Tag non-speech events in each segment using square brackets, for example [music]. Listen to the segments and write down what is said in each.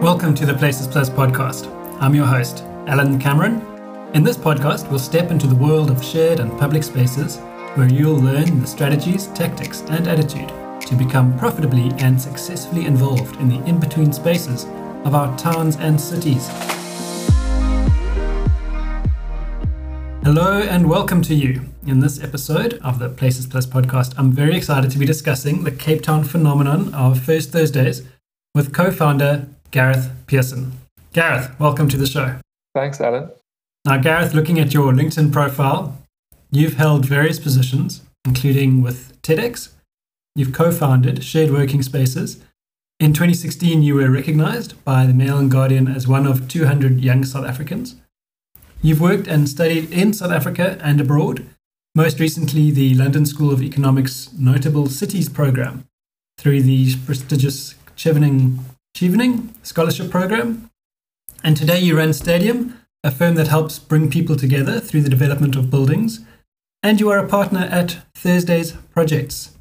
Welcome to the Places Plus podcast. I'm your host, Alan Cameron. In this podcast, we'll step into the world of shared and public spaces where you'll learn the strategies, tactics, and attitude to become profitably and successfully involved in the in between spaces of our towns and cities. Hello and welcome to you. In this episode of the Places Plus podcast, I'm very excited to be discussing the Cape Town phenomenon of First Thursdays with co founder Gareth Pearson. Gareth, welcome to the show. Thanks, Alan. Now, Gareth, looking at your LinkedIn profile, you've held various positions, including with TEDx. You've co founded Shared Working Spaces. In 2016, you were recognized by the Mail and Guardian as one of 200 young South Africans. You've worked and studied in South Africa and abroad, most recently, the London School of Economics Notable Cities program through the prestigious Chevening Chevening Scholarship Program. And today you run Stadium, a firm that helps bring people together through the development of buildings. And you are a partner at Thursdays Projects.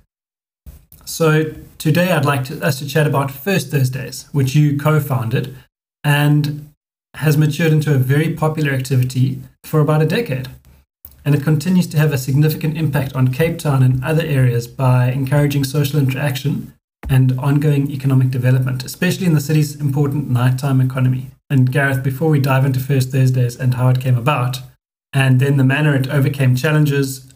So today I'd like to, us to chat about First Thursdays, which you co-founded and has matured into a very popular activity for about a decade. And it continues to have a significant impact on Cape Town and other areas by encouraging social interaction and ongoing economic development, especially in the city's important nighttime economy. And Gareth, before we dive into First Thursdays and how it came about, and then the manner it overcame challenges,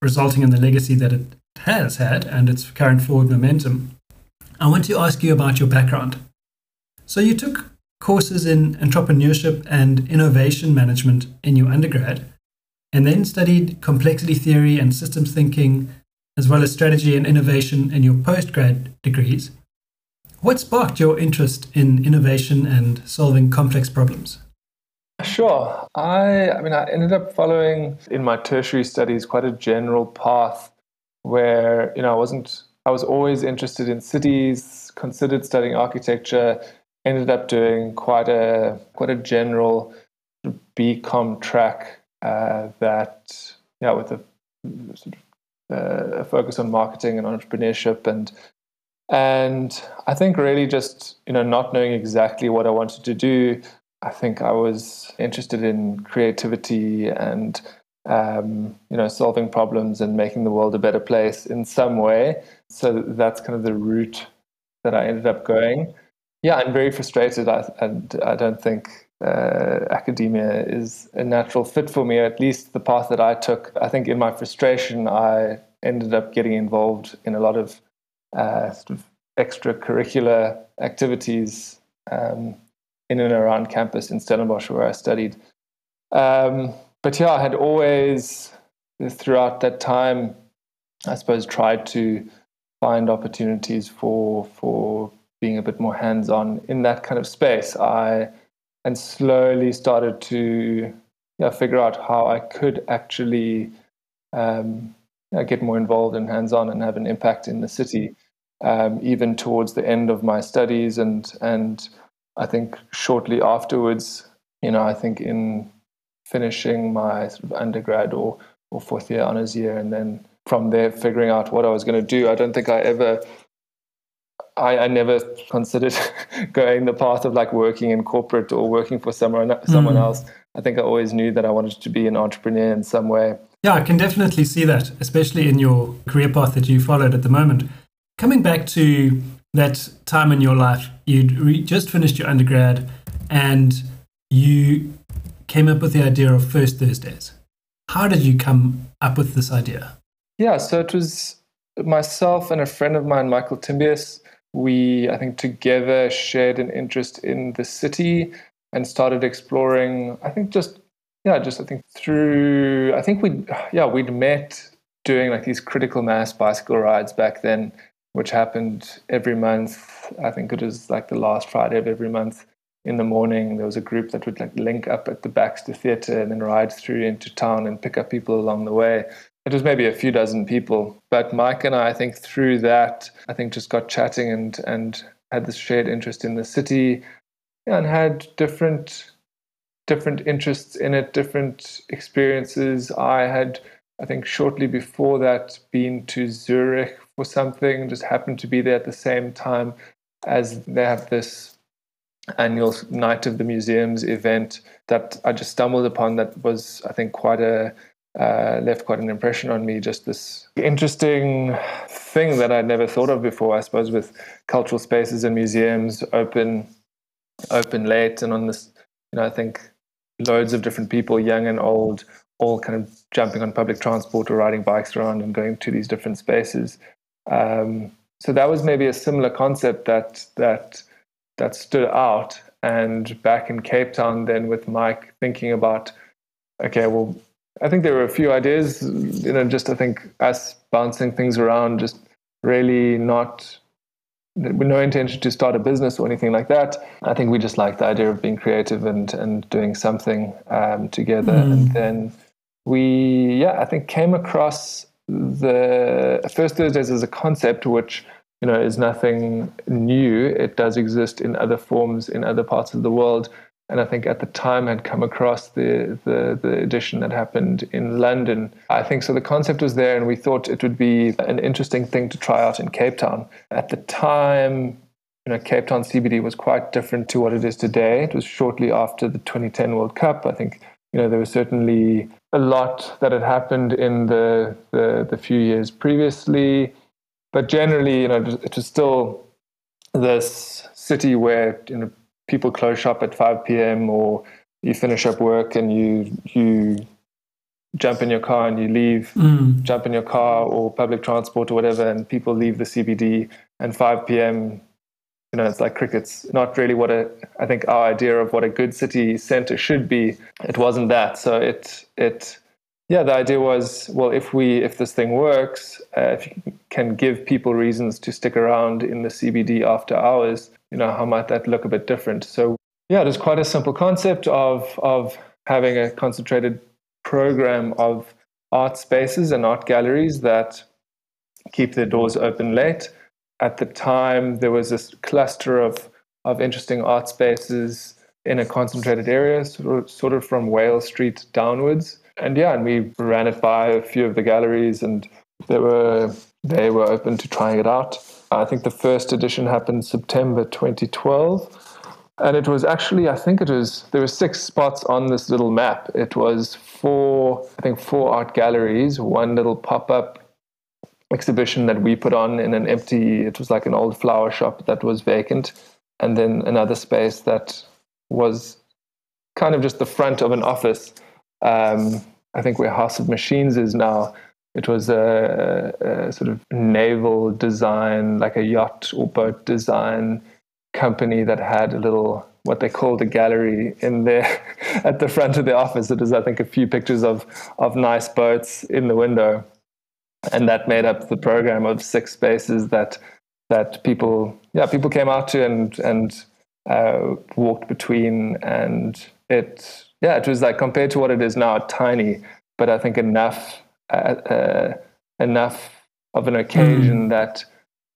resulting in the legacy that it has had and its current forward momentum, I want to ask you about your background. So, you took courses in entrepreneurship and innovation management in your undergrad, and then studied complexity theory and systems thinking as well as strategy and innovation in your postgrad degrees. What sparked your interest in innovation and solving complex problems? Sure. I, I mean, I ended up following in my tertiary studies quite a general path where, you know, I wasn't, I was always interested in cities, considered studying architecture, ended up doing quite a, quite a general BCom track uh, that, yeah, with a sort of uh, a focus on marketing and entrepreneurship and and I think really just you know not knowing exactly what I wanted to do. I think I was interested in creativity and um, you know solving problems and making the world a better place in some way. So that's kind of the route that I ended up going. Yeah, I'm very frustrated, I, and I don't think uh, academia is a natural fit for me, at least the path that I took. I think in my frustration, I ended up getting involved in a lot of uh, sort of extracurricular activities um, in and around campus in Stellenbosch, where I studied. Um, but yeah, I had always, throughout that time, I suppose, tried to find opportunities for for being a bit more hands-on in that kind of space. I and slowly started to yeah, figure out how I could actually um, get more involved and hands-on and have an impact in the city. Um, even towards the end of my studies, and and I think shortly afterwards, you know, I think in finishing my sort of undergrad or or fourth year honors year, and then from there figuring out what I was going to do. I don't think I ever I, I, never considered [laughs] going the path of like working in corporate or working for someone someone mm. else. I think I always knew that I wanted to be an entrepreneur in some way. Yeah, I can definitely see that, especially in your career path that you followed at the moment. Coming back to that time in your life, you'd re- just finished your undergrad and you came up with the idea of First Thursdays. How did you come up with this idea? Yeah, so it was myself and a friend of mine, Michael Tymbios, we, I think, together shared an interest in the city and started exploring, I think, just, yeah, just, I think, through, I think we, yeah, we'd met doing like these critical mass bicycle rides back then, which happened every month. I think it was like the last Friday of every month in the morning. There was a group that would like link up at the Baxter Theatre and then ride through into town and pick up people along the way it was maybe a few dozen people. But Mike and I, I think through that, I think just got chatting and and had this shared interest in the city and had different different interests in it, different experiences. I had, I think, shortly before that, been to Zurich for something, just happened to be there at the same time as they have this annual Night of the Museums event that I just stumbled upon that was, I think, quite a uh, left quite an impression on me. Just this interesting thing that I'd never thought of before. I suppose with cultural spaces and museums open open late, and on this, you know, I think loads of different people, young and old, all kind of jumping on public transport or riding bikes around and going to these different spaces. Um, so that was maybe a similar concept that that that stood out. And back in Cape Town, then with Mike thinking about, okay, well, I think there were a few ideas, you know, just I think us bouncing things around, just really not with no intention to start a business or anything like that. I think we just liked the idea of being creative and and doing something um, together. Mm. And then we, yeah, I think came across the First Thursdays as a concept, which you know is nothing new. It does exist in other forms in other parts of the world and I think at the time had come across the, the, the edition that happened in London. I think so. The concept was there, and we thought it would be an interesting thing to try out in Cape Town. At the time, you know, Cape Town CBD was quite different to what it is today. It was shortly after the 2010 World Cup. I think you know there was certainly a lot that had happened in the the, the few years previously, but generally, you know, it was still this city where you know people close shop at 5 p.m. or you finish up work and you you jump in your car and you leave, mm. jump in your car or public transport or whatever, and people leave the CBD and 5 p.m. You know, it's like crickets. Not really what a I think our idea of what a good city center should be. It wasn't that. So it it yeah, the idea was well, if we if this thing works, uh, if you can give people reasons to stick around in the CBD after hours, you know, how might that look a bit different? So yeah, there's quite a simple concept of of having a concentrated program of art spaces and art galleries that keep their doors open late. At the time, there was this cluster of of interesting art spaces in a concentrated area, sort of, sort of from Wale Street downwards and yeah, and we ran it by a few of the galleries, and they were they were open to trying it out. I think the first edition happened September 2012. And it was actually, I think it was, there were six spots on this little map. It was four, I think, four art galleries, one little pop up exhibition that we put on in an empty, it was like an old flower shop that was vacant. And then another space that was kind of just the front of an office um, I think where House of Machines is now, it was a, a, sort of naval design, like a yacht or boat design company that had a little what they called a gallery in there [laughs] at the front of the office. It was, I think, a few pictures of of nice boats in the window, and that made up the program of six spaces that that people, yeah, people came out to and and uh, walked between, and it yeah, it was like compared to what it is now, tiny, but I think enough, uh, enough of an occasion mm. that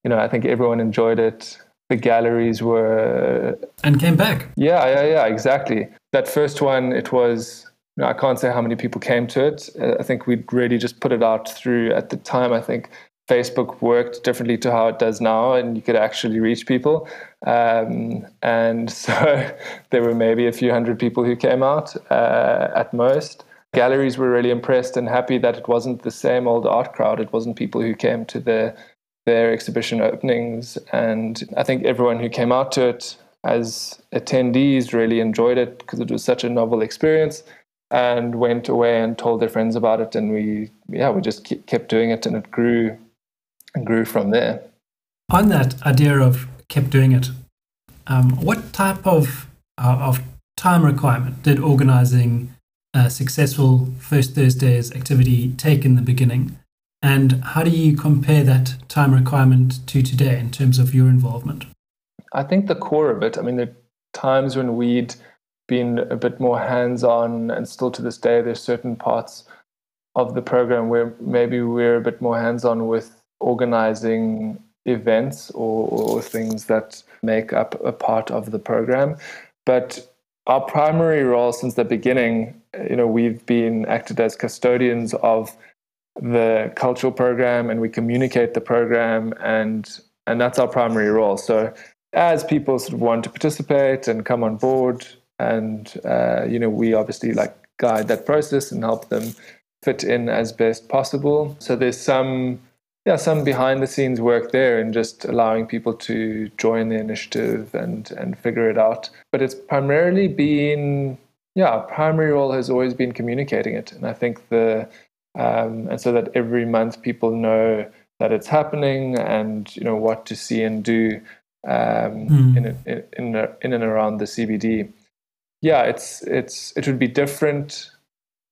you know I think everyone enjoyed it. The galleries were and came back. Yeah, yeah, yeah, exactly. That first one, it was. You know, I can't say how many people came to it. Uh, I think we really just put it out through at the time. I think Facebook worked differently to how it does now, and you could actually reach people. Um, and [laughs] so there were maybe a few hundred people who came out uh, at most. Galleries were really impressed and happy that it wasn't the same old art crowd. It wasn't people who came to their their exhibition openings, and I think everyone who came out to it as attendees really enjoyed it because it was such a novel experience and went away and told their friends about it and we yeah we just kept doing it and it grew and grew from there. On that idea of kept doing it, um, what type of uh, of time requirement did organizing a successful First Thursdays activity take in the beginning? And how do you compare that time requirement to today in terms of your involvement? I think the core of it, I mean, are times when we'd been a bit more hands on, and still to this day, there's certain parts of the program where maybe we're a bit more hands on with organizing events or, or things that make up a part of the program. But our primary role since the beginning, you know, we've been acted as custodians of the cultural program and we communicate the program and and that's our primary role. So as people sort of want to participate and come on board, and uh, you know, we obviously like guide that process and help them fit in as best possible. So there's some yeah, some behind the scenes work there and just allowing people to join the initiative and and figure it out. But it's primarily been yeah, our primary role has always been communicating it, and I think the um, and so that every month people know that it's happening and you know what to see and do um, mm. in, in in in and around the CBD. Yeah, it's it's it would be different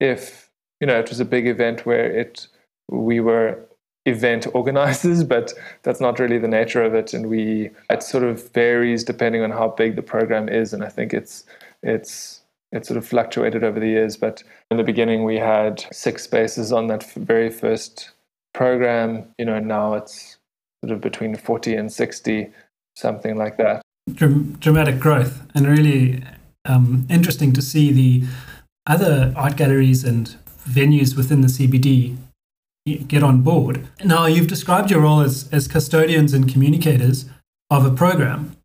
if you know it was a big event where it we were event organizers, [laughs] but that's not really the nature of it. And we it sort of varies depending on how big the program is. And I think it's it's it's sort of fluctuated over the years. But in the beginning, we had six spaces on that very first program. You know, now it's sort of between forty and sixty, something like that. Dramatic growth, and really um, interesting to see the other art galleries and venues within the CBD get on board. Now, you've described your role as, as custodians and communicators of a program.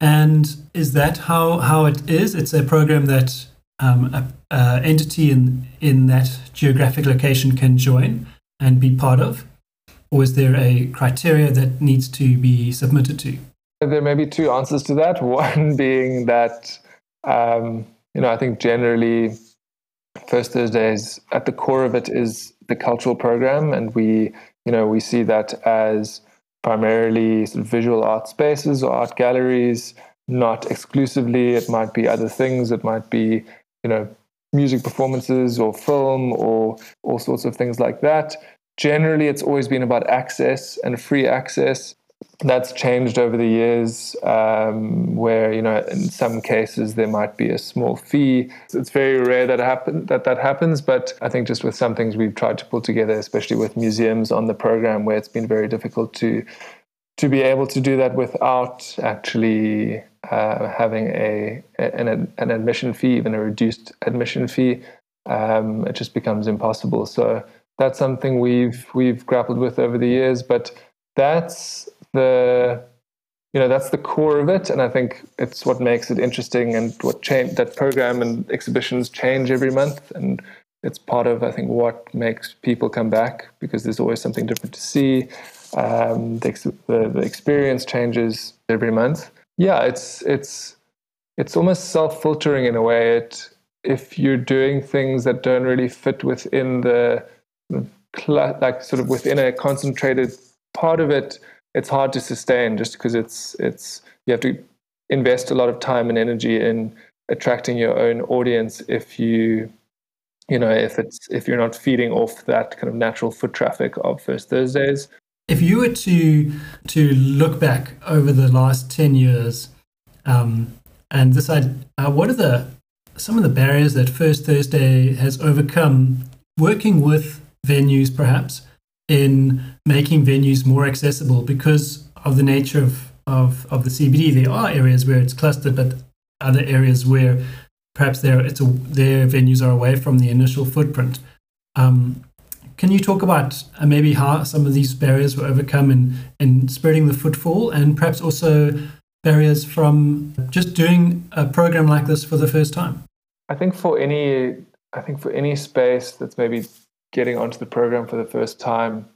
And is that how, how it is? It's a program that um, entity in, in that geographic location can join and be part of? Or is there a criteria that needs to be submitted to? There may be two answers to that. [laughs] One being that, um, you know, I think generally First Thursdays at the core of it is the cultural program, and we you know we see that as primarily sort of visual art spaces or art galleries, not exclusively. It might be other things. It might be you know music performances or film or all sorts of things like that. Generally, it's always been about access and free access that's changed over the years um, where you know in some cases there might be a small fee. It's very rare that happen that that happens but i think just with some things we've tried to pull together especially with museums on the program where it's been very difficult to to be able to do that without actually uh, having a an, an admission fee even a reduced admission fee um, it just becomes impossible. So that's something we've we've grappled with over the years but that's the you know that's the core of it. And i think it's what makes it interesting and what change that program and exhibitions change every month. And it's part of i think what makes people come back because there's always something different to see. Um, the, the, the experience changes every month. Yeah it's it's it's almost self-filtering in a way. It if you're doing things that don't really fit within the like sort of within a concentrated part of it it's hard to sustain just because it's it's you have to invest a lot of time and energy in attracting your own audience if you you know if it's if you're not feeding off that kind of natural foot traffic of first thursdays. If you were to to look back over the last 10 years um, and decide uh, what are the some of the barriers that first thursday has overcome working with venues perhaps in making venues more accessible because of the nature of, of, of the CBD. There are areas where it's clustered, but other areas where perhaps their, it's a, their venues are away from the initial footprint. Um, can you talk about uh, maybe how some of these barriers were overcome in, in spreading the footfall and perhaps also barriers from just doing a program like this for the first time? I think for any I think for any space that's maybe getting onto the program for the first time,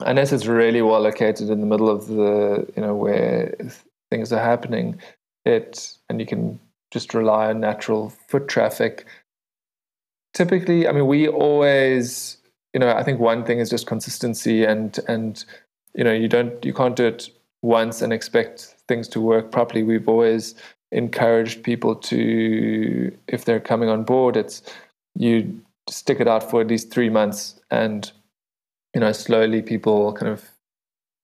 unless it's really well located in the middle of the, you know, where things are happening, it and you can just rely on natural foot traffic. Typically, I mean, we always, you know, I think one thing is just consistency and and you know, you don't you can't do it once and expect things to work properly. We've always encouraged people to, if they're coming on board, it's you stick it out for at least three months and you know slowly people kind of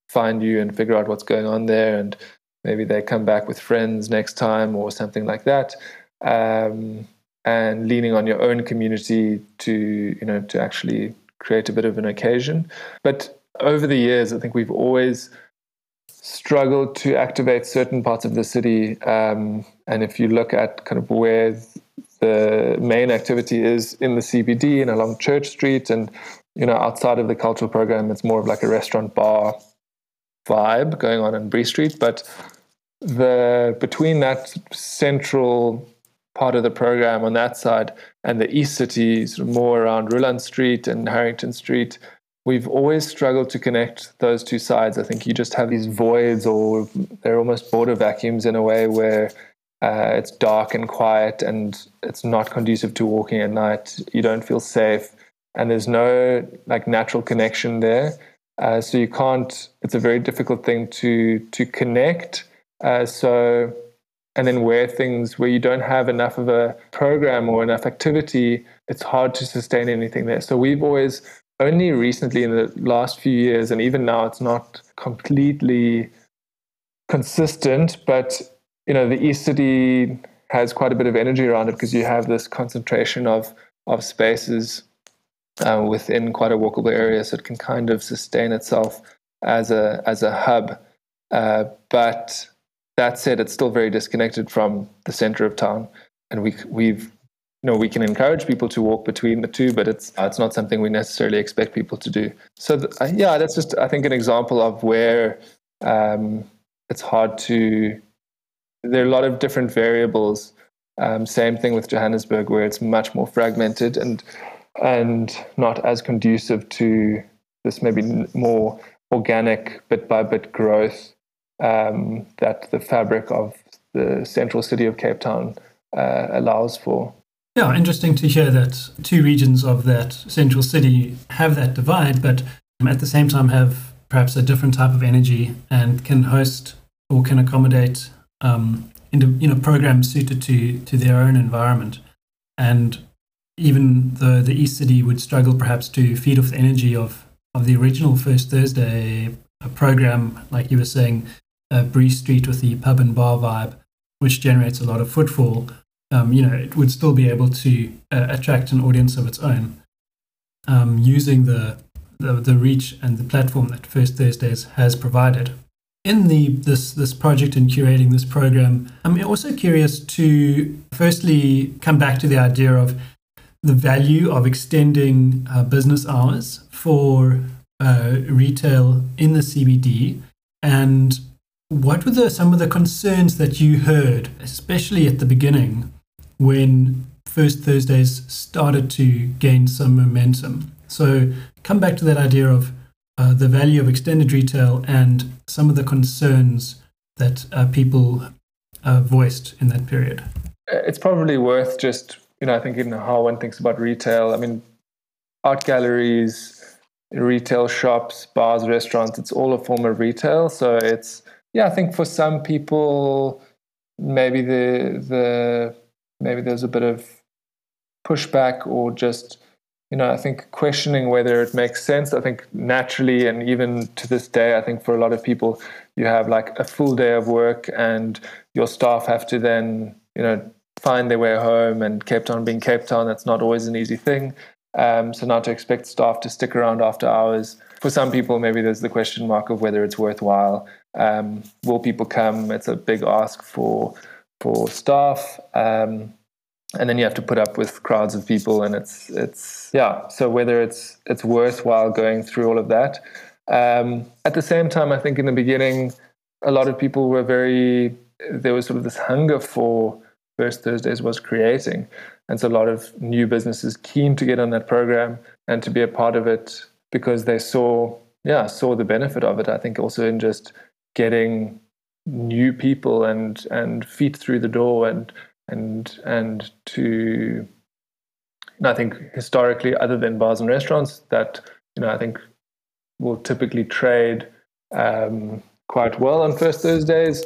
find you and figure out what's going on there and maybe they come back with friends next time or something like that um, and leaning on your own community to you know to actually create a bit of an occasion. But over the years i think we've always struggled to activate certain parts of the city um, and if you look at kind of where the main activity is in the CBD and along Church Street, and you know outside of the cultural program, it's more of like a restaurant bar vibe going on in Bree Street. But the between that central part of the program on that side and the east city, sort of more around Roeland Street and Harrington Street, we've always struggled to connect those two sides. I think you just have these voids, or they're almost border vacuums in a way where uh, it's dark and quiet, and it's not conducive to walking at night. You don't feel safe, and there's no like natural connection there. Uh, so you can't. It's a very difficult thing to to connect. Uh, so and then where things where you don't have enough of a program or enough activity it's hard to sustain anything there so we've always only recently in the last few years and even now it's not completely consistent but you know the east city has quite a bit of energy around it because you have this concentration of of spaces uh, within quite a walkable area so it can kind of sustain itself as a as a hub. Uh, but that said, it's still very disconnected from the center of town, and we we've you know we can encourage people to walk between the two, but it's it's not something we necessarily expect people to do. So the, uh, yeah, that's just I think an example of where um, it's hard to. There are a lot of different variables. Um, same thing with Johannesburg, where it's much more fragmented and and not as conducive to this maybe more organic bit by bit growth um, that the fabric of the central city of Cape Town uh, allows for. Yeah, interesting to hear that two regions of that central city have that divide, but at the same time have perhaps a different type of energy and can host or can accommodate um, you know programs suited to to their own environment. And even though the East City would struggle perhaps to feed off the energy of of the original First Thursday program, like you were saying, uh, Bree Street with the pub and bar vibe, which generates a lot of footfall, um, you know, it would still be able to uh, attract an audience of its own um, using the, the, the reach and the platform that First Thursdays has provided. In the this this project and curating this program, I'm also curious to firstly come back to the idea of the value of extending uh, business hours for uh, retail in the CBD and what were the, some of the concerns that you heard, especially at the beginning when First Thursdays started to gain some momentum? So, come back to that idea of uh, the value of extended retail and some of the concerns that uh, people uh, voiced in that period. It's probably worth just, you know, I think in how one thinks about retail. I mean, art galleries, retail shops, bars, restaurants, it's all a form of retail. So it's yeah, I think for some people, maybe the the maybe there's a bit of pushback or just you know, I think questioning whether it makes sense. I think naturally, and even to this day, I think for a lot of people, you have like a full day of work, and your staff have to then, you know, find their way home. And Cape Town being Cape Town, that's not always an easy thing. Um, so now to expect staff to stick around after hours, for some people, maybe there's the question mark of whether it's worthwhile. Um, will people come? It's a big ask for for staff, um, and then you have to put up with crowds of people, and it's it's yeah. So whether it's it's worthwhile going through all of that. Um, at the same time, I think in the beginning, a lot of people were very there was sort of this hunger for First Thursdays was creating, and so a lot of new businesses keen to get on that program and to be a part of it because they saw yeah saw the benefit of it. I think also in just getting new people and and feet through the door and and and to I think historically other than bars and restaurants that you know I think will typically trade um, quite well on first Thursdays.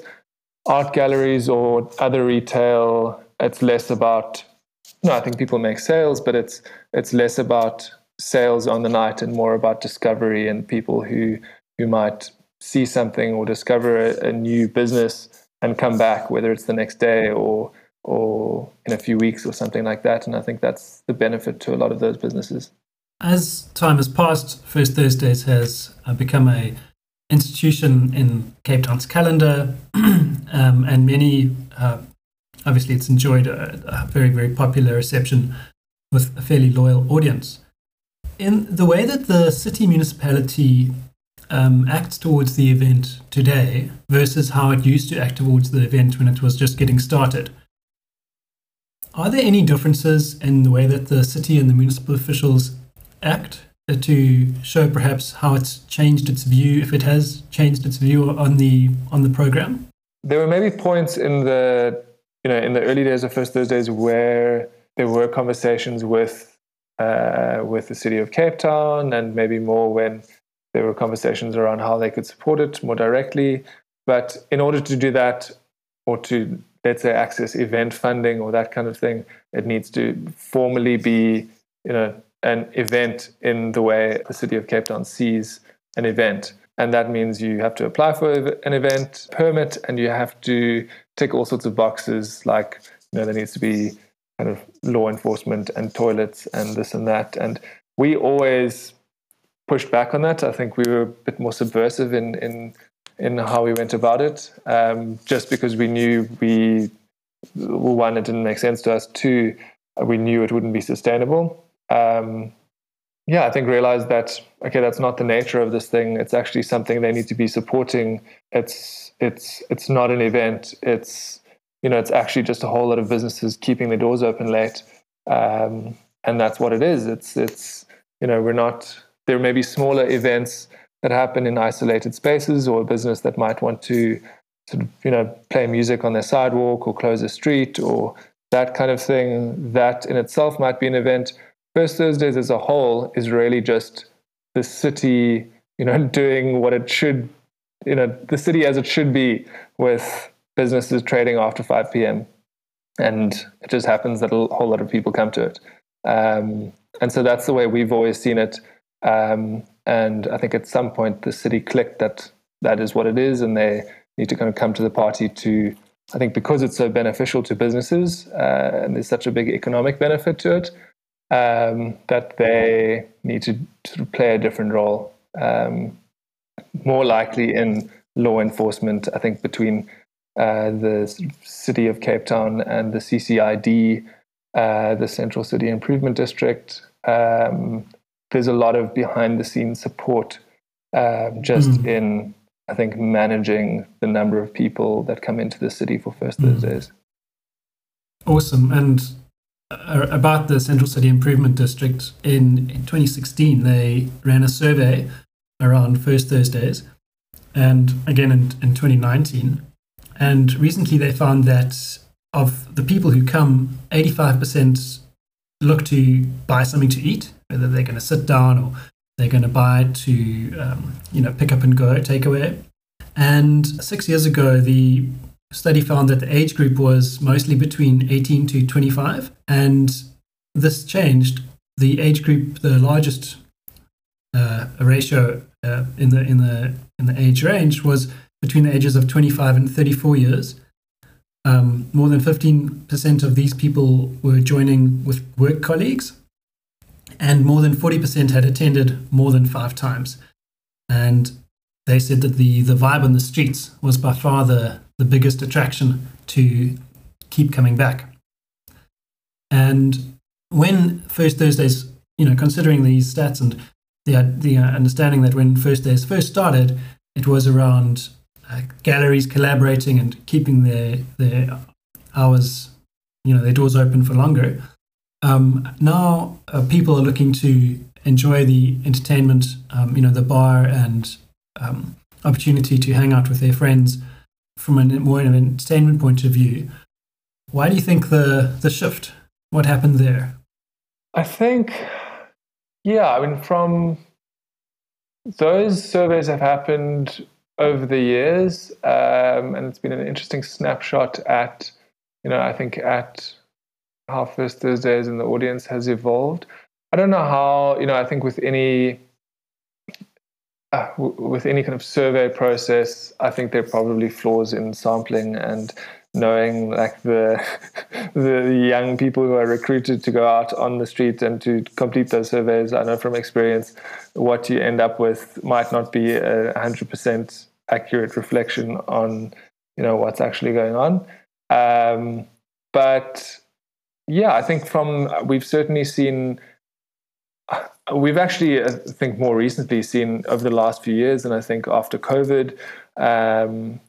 Art galleries or other retail it's less about no I think people make sales but it's it's less about sales on the night and more about discovery and people who who might see something or discover a, a, new business and come back, whether it's the next day or or in a few weeks or something like that. And I think that's the benefit to a lot of those businesses. As time has passed, First Thursdays has uh, become a institution in Cape Town's calendar, [clears throat] um, and many uh, obviously it's enjoyed a, a very very popular reception with a fairly loyal audience. In the way that the city municipality um, acts towards the event today versus how it used to act towards the event when it was just getting started. Are there any differences in the way that the city and the municipal officials act to show perhaps how it's changed its view, if it has changed its view on the on the program? There were maybe points in the you know in the early days of First Thursdays where there were conversations with uh, with the city of Cape Town, and maybe more when there were conversations around how they could support it more directly. But in order to do that, or to let's say access event funding or that kind of thing, it needs to formally be you know an event in the way the city of Cape Town sees an event. And that means you have to apply for an event permit and you have to tick all sorts of boxes like, you know, there needs to be kind of law enforcement and toilets and this and that. And we always pushed back on that. I think we were a bit more subversive in, in, in how we went about it, um, just because we knew we, one, it didn't make sense to us. Two, we knew it wouldn't be sustainable um, yeah, I think realized that okay, that's not the nature of this thing. It's actually something they need to be supporting. It's it's it's not an event. It's you know, it's actually just a whole lot of businesses keeping their doors open late, um, and that's what it is. It's it's you know, we're not. There may be smaller events that happen in isolated spaces, or a business that might want to sort of you know play music on their sidewalk or close a street or that kind of thing. That in itself might be an event First Thursdays as a whole is really just the city, you know, [laughs] doing what it should, you know, the city as it should be with businesses trading after 5 p.m. And it just happens that a whole lot of people come to it. Um, and so that's the way we've always seen it. Um, and I think at some point the city clicked that that is what it is, and they need to kind of come to the party to. I think because it's so beneficial to businesses uh, and there's such a big economic benefit to it, um, that they need to of play a different role, um, more likely in law enforcement. I think between uh, the city of Cape Town and the CCID, uh, the Central City Improvement District. Um, there's a lot of behind the scenes support um, just mm. in, I think, managing the number of people that come into the city for First mm. Thursdays. Awesome. And uh, about the Central City Improvement District in, in 2016. They ran a survey around First Thursdays and again in, in 2019. And recently they found that of the people who come, 85% look to buy something to eat, whether they're going to sit down or they're going to buy to, um, you know, pick up and go, takeaway. And six years ago, the study found that the age group was mostly between 18 to 25, and this changed. The age group, the largest uh, ratio uh, in the in the in the age range was between the ages of 25 and 34 years. Um, more than 15% of these people were joining with work colleagues, and more than 40% had attended more than five times. And they said that the, the vibe on the streets was by far the, the biggest attraction to keep coming back. And when First Thursdays, you know, considering these stats and the, the uh, understanding that when First Days first started, it was around uh, galleries collaborating and keeping their, their hours, you know, their doors open for longer. Um, now uh, people are looking to enjoy the entertainment, um, you know, the bar and um, opportunity to hang out with their friends from a more an entertainment point of view. Why do you think the the shift? What happened there? I think, yeah, I mean, from those surveys have happened over the years, um, and it's been an interesting snapshot at, you know, I think at how First Thursdays and the audience has evolved. I don't know how, you know, I think with any uh, w- with any kind of survey process, I think there are probably flaws in sampling and knowing like the [laughs] the young people who are recruited to go out on the street and to complete those surveys. I know from experience what you end up with might not be a hundred percent accurate reflection on you know what's actually going on. Um, but yeah, I think from we've certainly seen we've actually, I think, more recently seen over the last few years, and I think after COVID, um,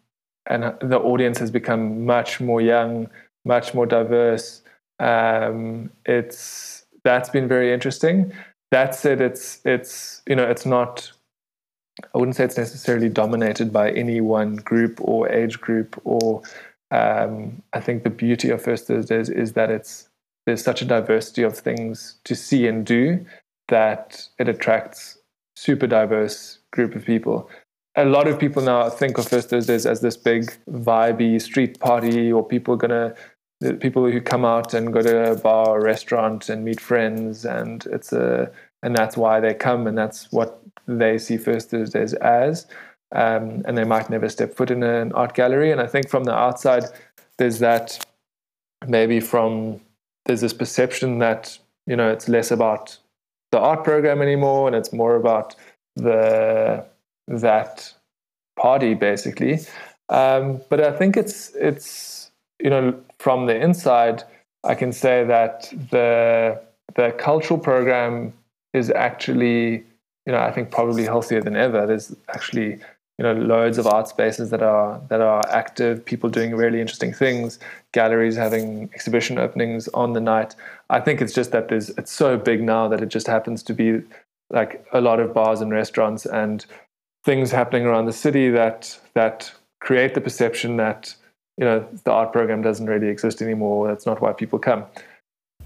and the audience has become much more young, much more diverse. Um, it's that's been very interesting. That said, it's it's you know it's not. I wouldn't say it's necessarily dominated by any one group or age group or. Um, I think the beauty of First Thursdays is that it's there's such a diversity of things to see and do that it attracts super diverse group of people a lot of people now think of First Thursdays as this big vibey street party, or people gonna people who come out and go to a bar or restaurant and meet friends, and it's a and that's why they come, and that's what they see First Thursdays as. Um, and they might never step foot in an art gallery. And I think from the outside, there's that maybe from there's this perception that you know it's less about the art program anymore, and it's more about the that party basically. Um, but I think it's it's you know from the inside, I can say that the the cultural program is actually you know I think probably healthier than ever. There's actually you know loads of art spaces that are that are active people doing really interesting things galleries having exhibition openings on the night i think it's just that there's it's so big now that it just happens to be like a lot of bars and restaurants and things happening around the city that that create the perception that you know the art program doesn't really exist anymore. That's not why people come.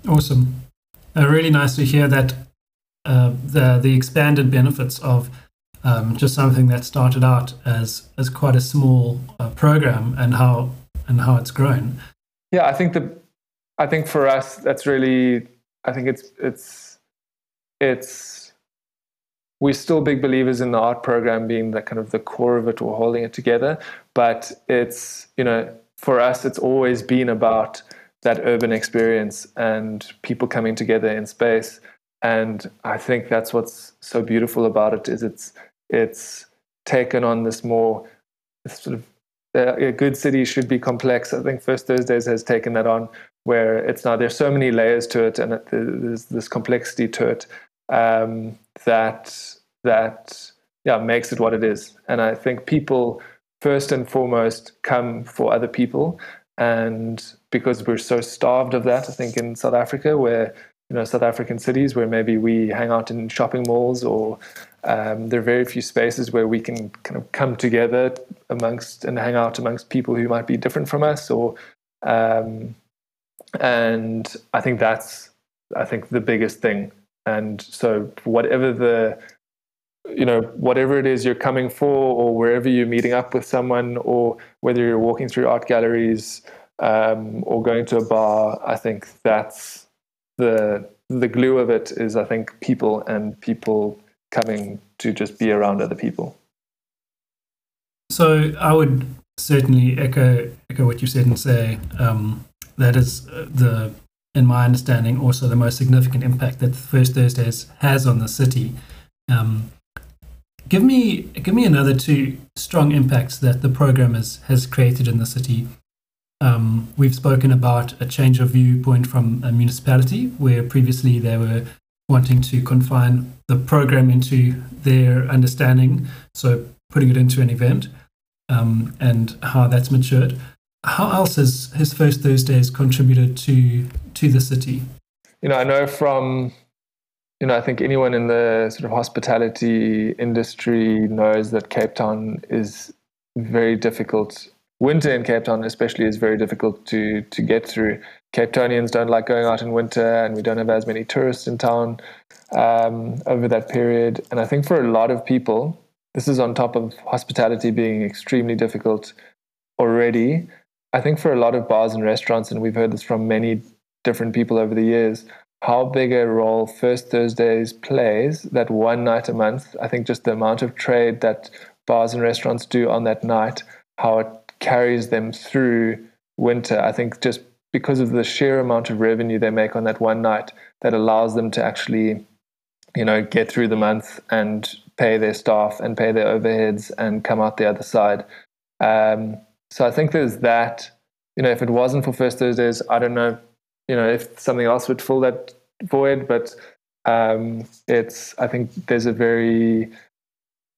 Awesome. Uh, really nice to hear that uh, the the expanded benefits of um, just something that started out as as quite a small uh, program and how and how it's grown. Yeah, I think the I think for us that's really I think it's it's it's we're still big believers in the art program being the kind of the core of it or holding it together. But it's, you know, for us, it's always been about that urban experience and people coming together in space. And I think that's what's so beautiful about it is it's it's taken on this more sort of a good city should be complex. I think First Thursdays has taken that on, where it's now there's so many layers to it, and there's this complexity to it um, that that yeah makes it what it is. And I think people first and foremost come for other people, and because we're so starved of that, I think in South Africa, where you know South African cities where maybe we hang out in shopping malls or um, there are very few spaces where we can kind of come together amongst and hang out amongst people who might be different from us or um, and I think that's I think the biggest thing. And so, whatever the you know whatever it is you're coming for or wherever you're meeting up with someone or whether you're walking through art galleries um, or going to a bar i think that's the the glue of it is i think people and people coming to just be around other people so i would certainly echo echo what you said and say um, that is uh, the in my understanding, also the most significant impact that First Thursdays has on the city. Um, give me give me another two strong impacts that the program has, has created in the city. Um, we've spoken about a change of viewpoint from a municipality, where previously they were wanting to confine the program into their understanding, so putting it into an event, um, and how that's matured how else has his first Thursdays contributed to to the city? You know, I know from you know, I think anyone in the sort of hospitality industry knows that Cape Town is very difficult. Winter in Cape Town, especially, is very difficult to to get through. Cape Townians don't like going out in winter, and we don't have as many tourists in town um, over that period. And I think for a lot of people, this is on top of hospitality being extremely difficult already. I think for a lot of bars and restaurants, and we've heard this from many different people over the years, how big a role First Thursdays plays that one night a month. I think just the amount of trade that bars and restaurants do on that night, how it carries them through winter. I think just because of the sheer amount of revenue they make on that one night, that allows them to actually, you know, get through the month and pay their staff and pay their overheads and come out the other side. Um, so I think there's that. You know, if it wasn't for First Thursdays, I don't know, you know, if something else would fill that void. But Um, it's I think there's a very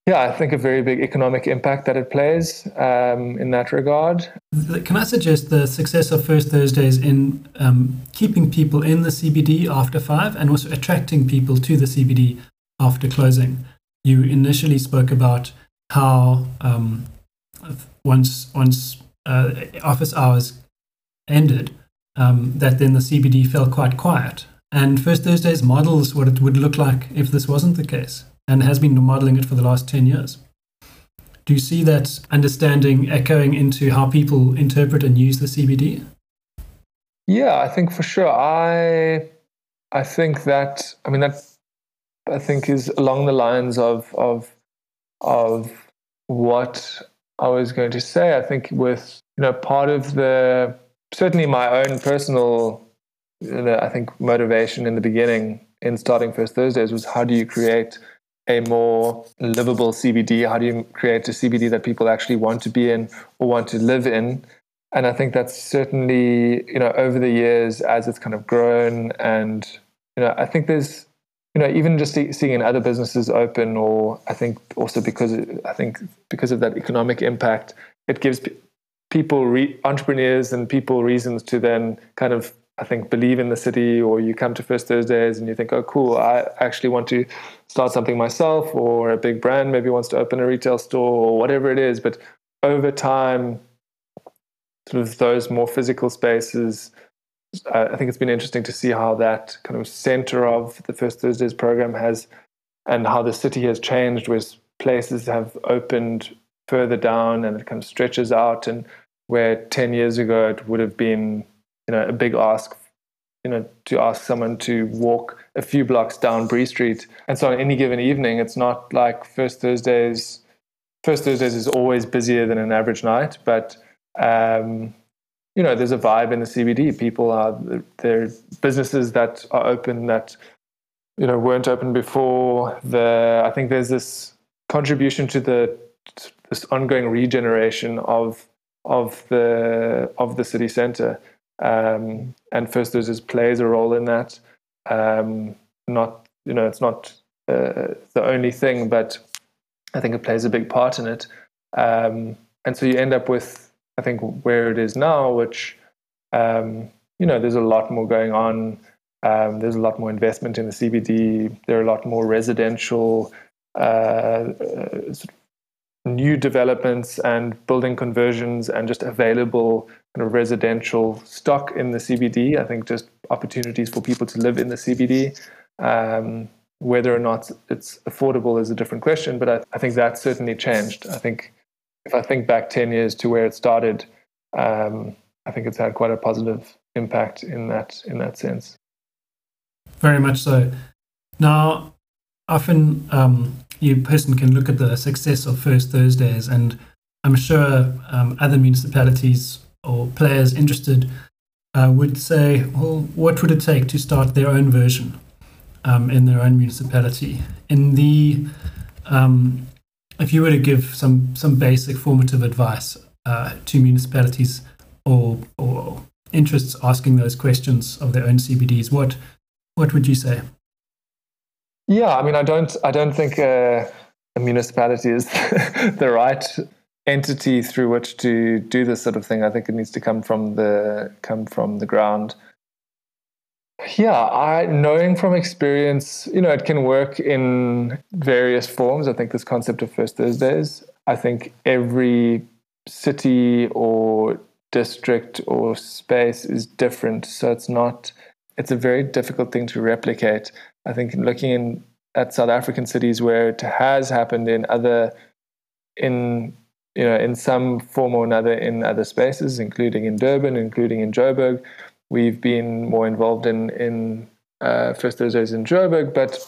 yeah, I think a very big economic impact that it plays um, in that regard. Can I suggest the success of First Thursdays in um, keeping people in the CBD after five and also attracting people to the CBD after closing? You initially spoke about how um, once once uh, office hours ended, um, that then the CBD felt quite quiet. And First Thursdays models what it would look like if this wasn't the case and has been modeling it for the last 10 years. Do you see that understanding echoing into how people interpret and use the CBD? Yeah, I think for sure. I I think that I mean that I think is along the lines of of of what I was going to say. I think with you know part of the certainly my own personal you know, I think motivation in the beginning in starting First Thursdays was how do you create a more livable CBD? How do you create a CBD that people actually want to be in or want to live in? And I think that's certainly, you know, over the years as it's kind of grown and, you know, I think there's, you know, even just seeing in other businesses open or I think also because, I think because of that economic impact, it gives people, re- entrepreneurs and people reasons to then kind of I think believe in the city or you come to First Thursdays and you think, oh, cool, I actually want to start something myself or a big brand maybe wants to open a retail store or whatever it is. But over time, sort of those more physical spaces, I think it's been interesting to see how that kind of center of the First Thursdays program has and how the city has changed, where places have opened further down and it kind of stretches out. And where 10 years ago it would have been you know a big ask you know to ask someone to walk a few blocks down Bree Street. And so on any given evening it's not like first Thursdays first Thursdays is always busier than an average night but um, you know there's a vibe in the CBD people are there businesses that are open that you know weren't open before. The I think there's this contribution to the this ongoing regeneration of of the of the city center um, and First Thursdays plays a role in that. Um, not you know it's not uh, the only thing, but I think it plays a big part in it. Um, and so you end up with I think where it is now, which um, you know there's a lot more going on. Um, there's a lot more investment in the CBD. There are a lot more residential uh, uh, new developments and building conversions and just available kind of residential stock in the CBD. I think just opportunities for people to live in the CBD. Um, whether or not it's affordable is a different question, but I, I, think that certainly changed. I think if I think back 10 years to where it started, um, I think it's had quite a positive impact in that in that sense. Very much so. Now, often um, you person can look at the success of First Thursdays, and I'm sure um, other municipalities or players interested uh, would say, well, what would it take to start their own version um, in their own municipality? In the um, if you were to give some some basic formative advice uh, to municipalities or or interests asking those questions of their own CBDs, what what would you say? Yeah, I mean, I don't I don't think uh, a municipality is [laughs] the right entity through which to do this sort of thing. I think it needs to come from the come from the ground. Yeah, I knowing from experience, you know, it can work in various forms. I think this concept of First Thursdays. I think every city or district or space is different, so it's not. It's a very difficult thing to replicate. I think looking in, at South African cities where it has happened in other in you know, in some form or another in other spaces, including in Durban, including in Joburg. We've been more involved in in uh, First Thursdays in Joburg, but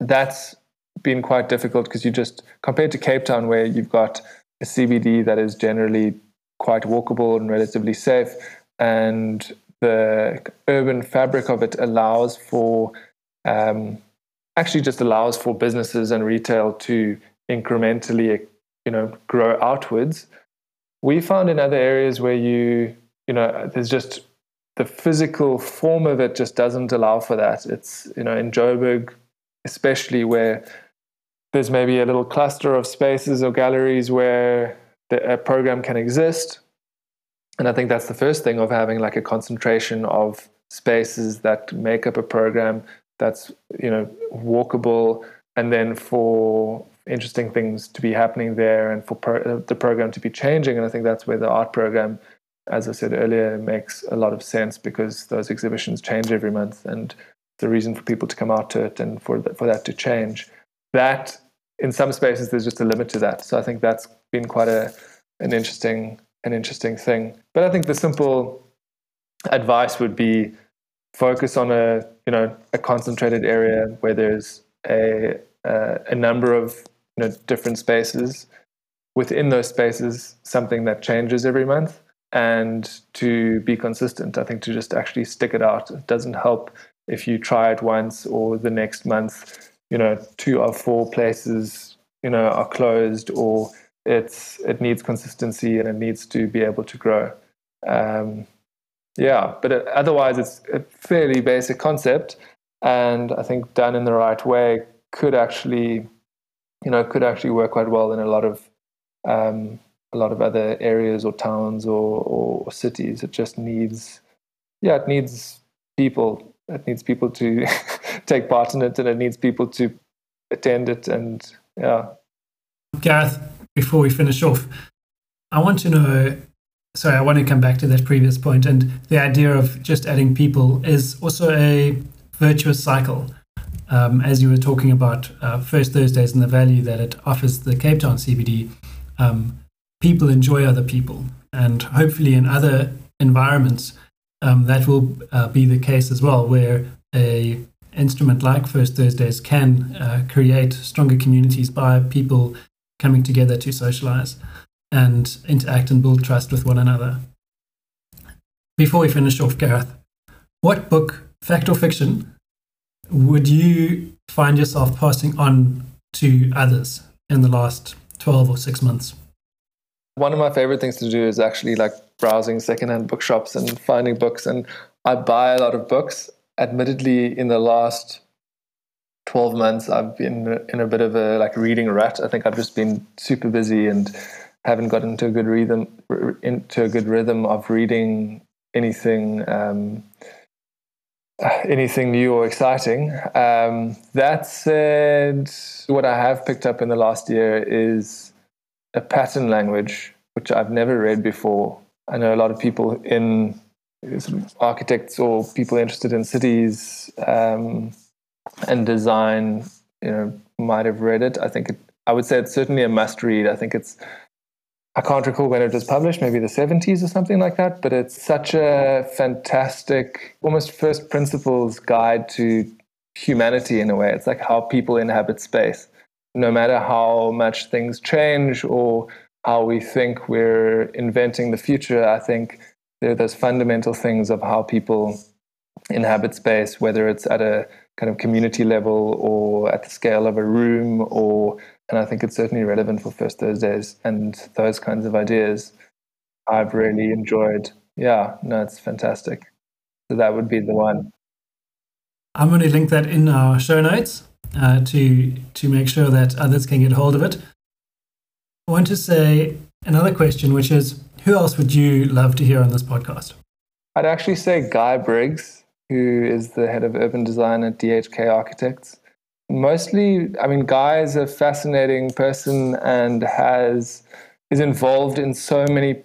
that's been quite difficult because you just compared to Cape Town, where you've got a CBD that is generally quite walkable and relatively safe, and the urban fabric of it allows for um, actually just allows for businesses and retail to incrementally you know grow outwards we found in other areas where you you know there's just the physical form of it just doesn't allow for that. It's you know in Joburg, especially where there's maybe a little cluster of spaces or galleries where the, a program can exist. And I think that's the first thing of having like a concentration of spaces that make up a program that's you know walkable, and then for interesting things to be happening there and for pro- uh, the program to be changing. And I think that's where the art program, as I said earlier, makes a lot of sense because those exhibitions change every month and the reason for people to come out to it and for, for that to change. That in some spaces there's just a limit to that. So I think that's been quite a an interesting an interesting thing. But I think the simple advice would be focus on a you know a concentrated area where there's a a, a number of you know different spaces. Within those spaces something that changes every month. And to be consistent i think to just actually stick it out. It doesn't help if you try it once or the next month you know two or four places you know are closed or it's it needs consistency and it needs to be able to grow. Um, yeah but it, otherwise it's a fairly basic concept. And i think done in the right way could actually you know could actually work quite well in a lot of um, a lot of other areas or towns or, or cities. It just needs yeah it needs people. It needs people to [laughs] take part in it and it needs people to attend it and yeah. Gareth before we finish off i want to know sorry i want to come back to that previous point and the idea of just adding people is also a virtuous cycle um, as you were talking about uh, First Thursdays and the value that it offers the Cape Town CBD, um, people enjoy other people. And hopefully, in other environments, um, that will uh, be the case as well, where a instrument like First Thursdays can uh, create stronger communities by people coming together to socialize and interact and build trust with one another. Before we finish off, Gareth, what book, fact or fiction, would you find yourself passing on to others in the last 12 or six months? One of my favorite things to do is actually like browsing secondhand bookshops and finding books. And I buy a lot of books. Admittedly, in the last 12 months, I've been in a bit of a like reading rut. I think I've just been super busy and haven't gotten into a good rhythm into a good rhythm of reading anything um, anything new or exciting. Um, that said, what I have picked up in the last year is a pattern language, which I've never read before. I know a lot of people in sort of architects or people interested in cities um, and design, you know, might have read it. I think it, I would say it's certainly a must read. I think it's I can't recall when it was published, maybe the 70s or something like that, but it's such a fantastic, almost first principles guide to humanity in a way. It's like how people inhabit space. No matter how much things change or how we think we're inventing the future, I think there are those fundamental things of how people inhabit space, whether it's at a kind of community level or at the scale of a room or and I think it's certainly relevant for First Thursdays and those kinds of ideas. I've really enjoyed. Yeah, no, it's fantastic. So that would be the one. I'm going to link that in our show notes uh, to to make sure that others can get hold of it. I want to say another question, which is, who else would you love to hear on this podcast? I'd actually say Guy Briggs, who is the head of urban design at DHK Architects mostly i mean guy is a fascinating person and has is involved in so many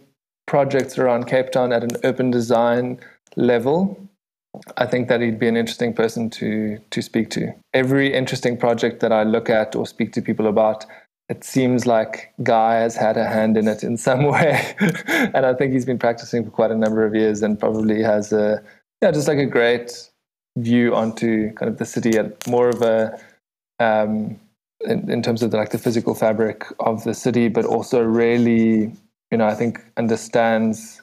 projects around cape town at an urban design level. I think that he'd be an interesting person to to speak to. Every interesting project that i look at or speak to people about it seems like guy has had a hand in it in some [laughs] way. And i think he's been practicing for quite a number of years and probably has a yeah just like a great view onto kind of the city at more of a um, in, in, terms of the, like the physical fabric of the city, but also really, you know, I think understands,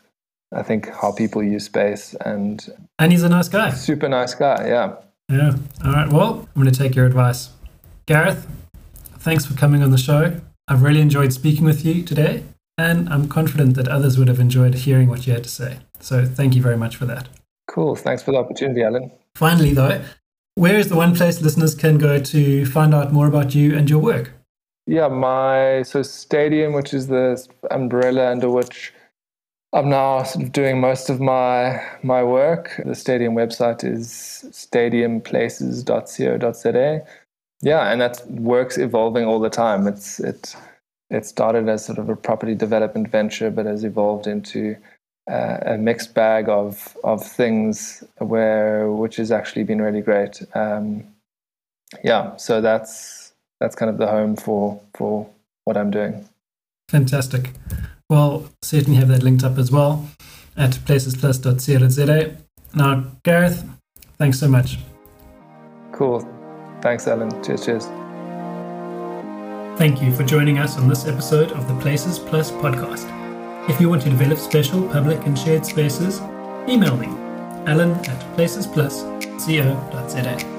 I think how people use space and and he's a nice guy, super nice guy, yeah. Yeah. All right. Well, I'm going to take your advice, Gareth. Thanks for coming on the show. I've really enjoyed speaking with you today, and I'm confident that others would have enjoyed hearing what you had to say. So, thank you very much for that. Cool. Thanks for the opportunity, Alan. Finally, though, where is the one place listeners can go to find out more about you and your work? Yeah, my so Stadium, which is the umbrella under which I'm now sort of doing most of my my work. The Stadium website is stadiumplaces.co.za. Yeah, and that work's evolving all the time. It's it it started as sort of a property development venture, but has evolved into uh, a mixed bag of of things where which has actually been really great. Um, yeah, so that's that's kind of the home for for what I'm doing. Fantastic. Well, certainly have that linked up as well at placesplus.co.za. Now, Gareth, thanks so much. Cool. Thanks, Alan. Cheers, cheers. Thank you for joining us on this episode of the Places Plus podcast. If you want to develop special public and shared spaces, email me, alan at placesplus.co.za.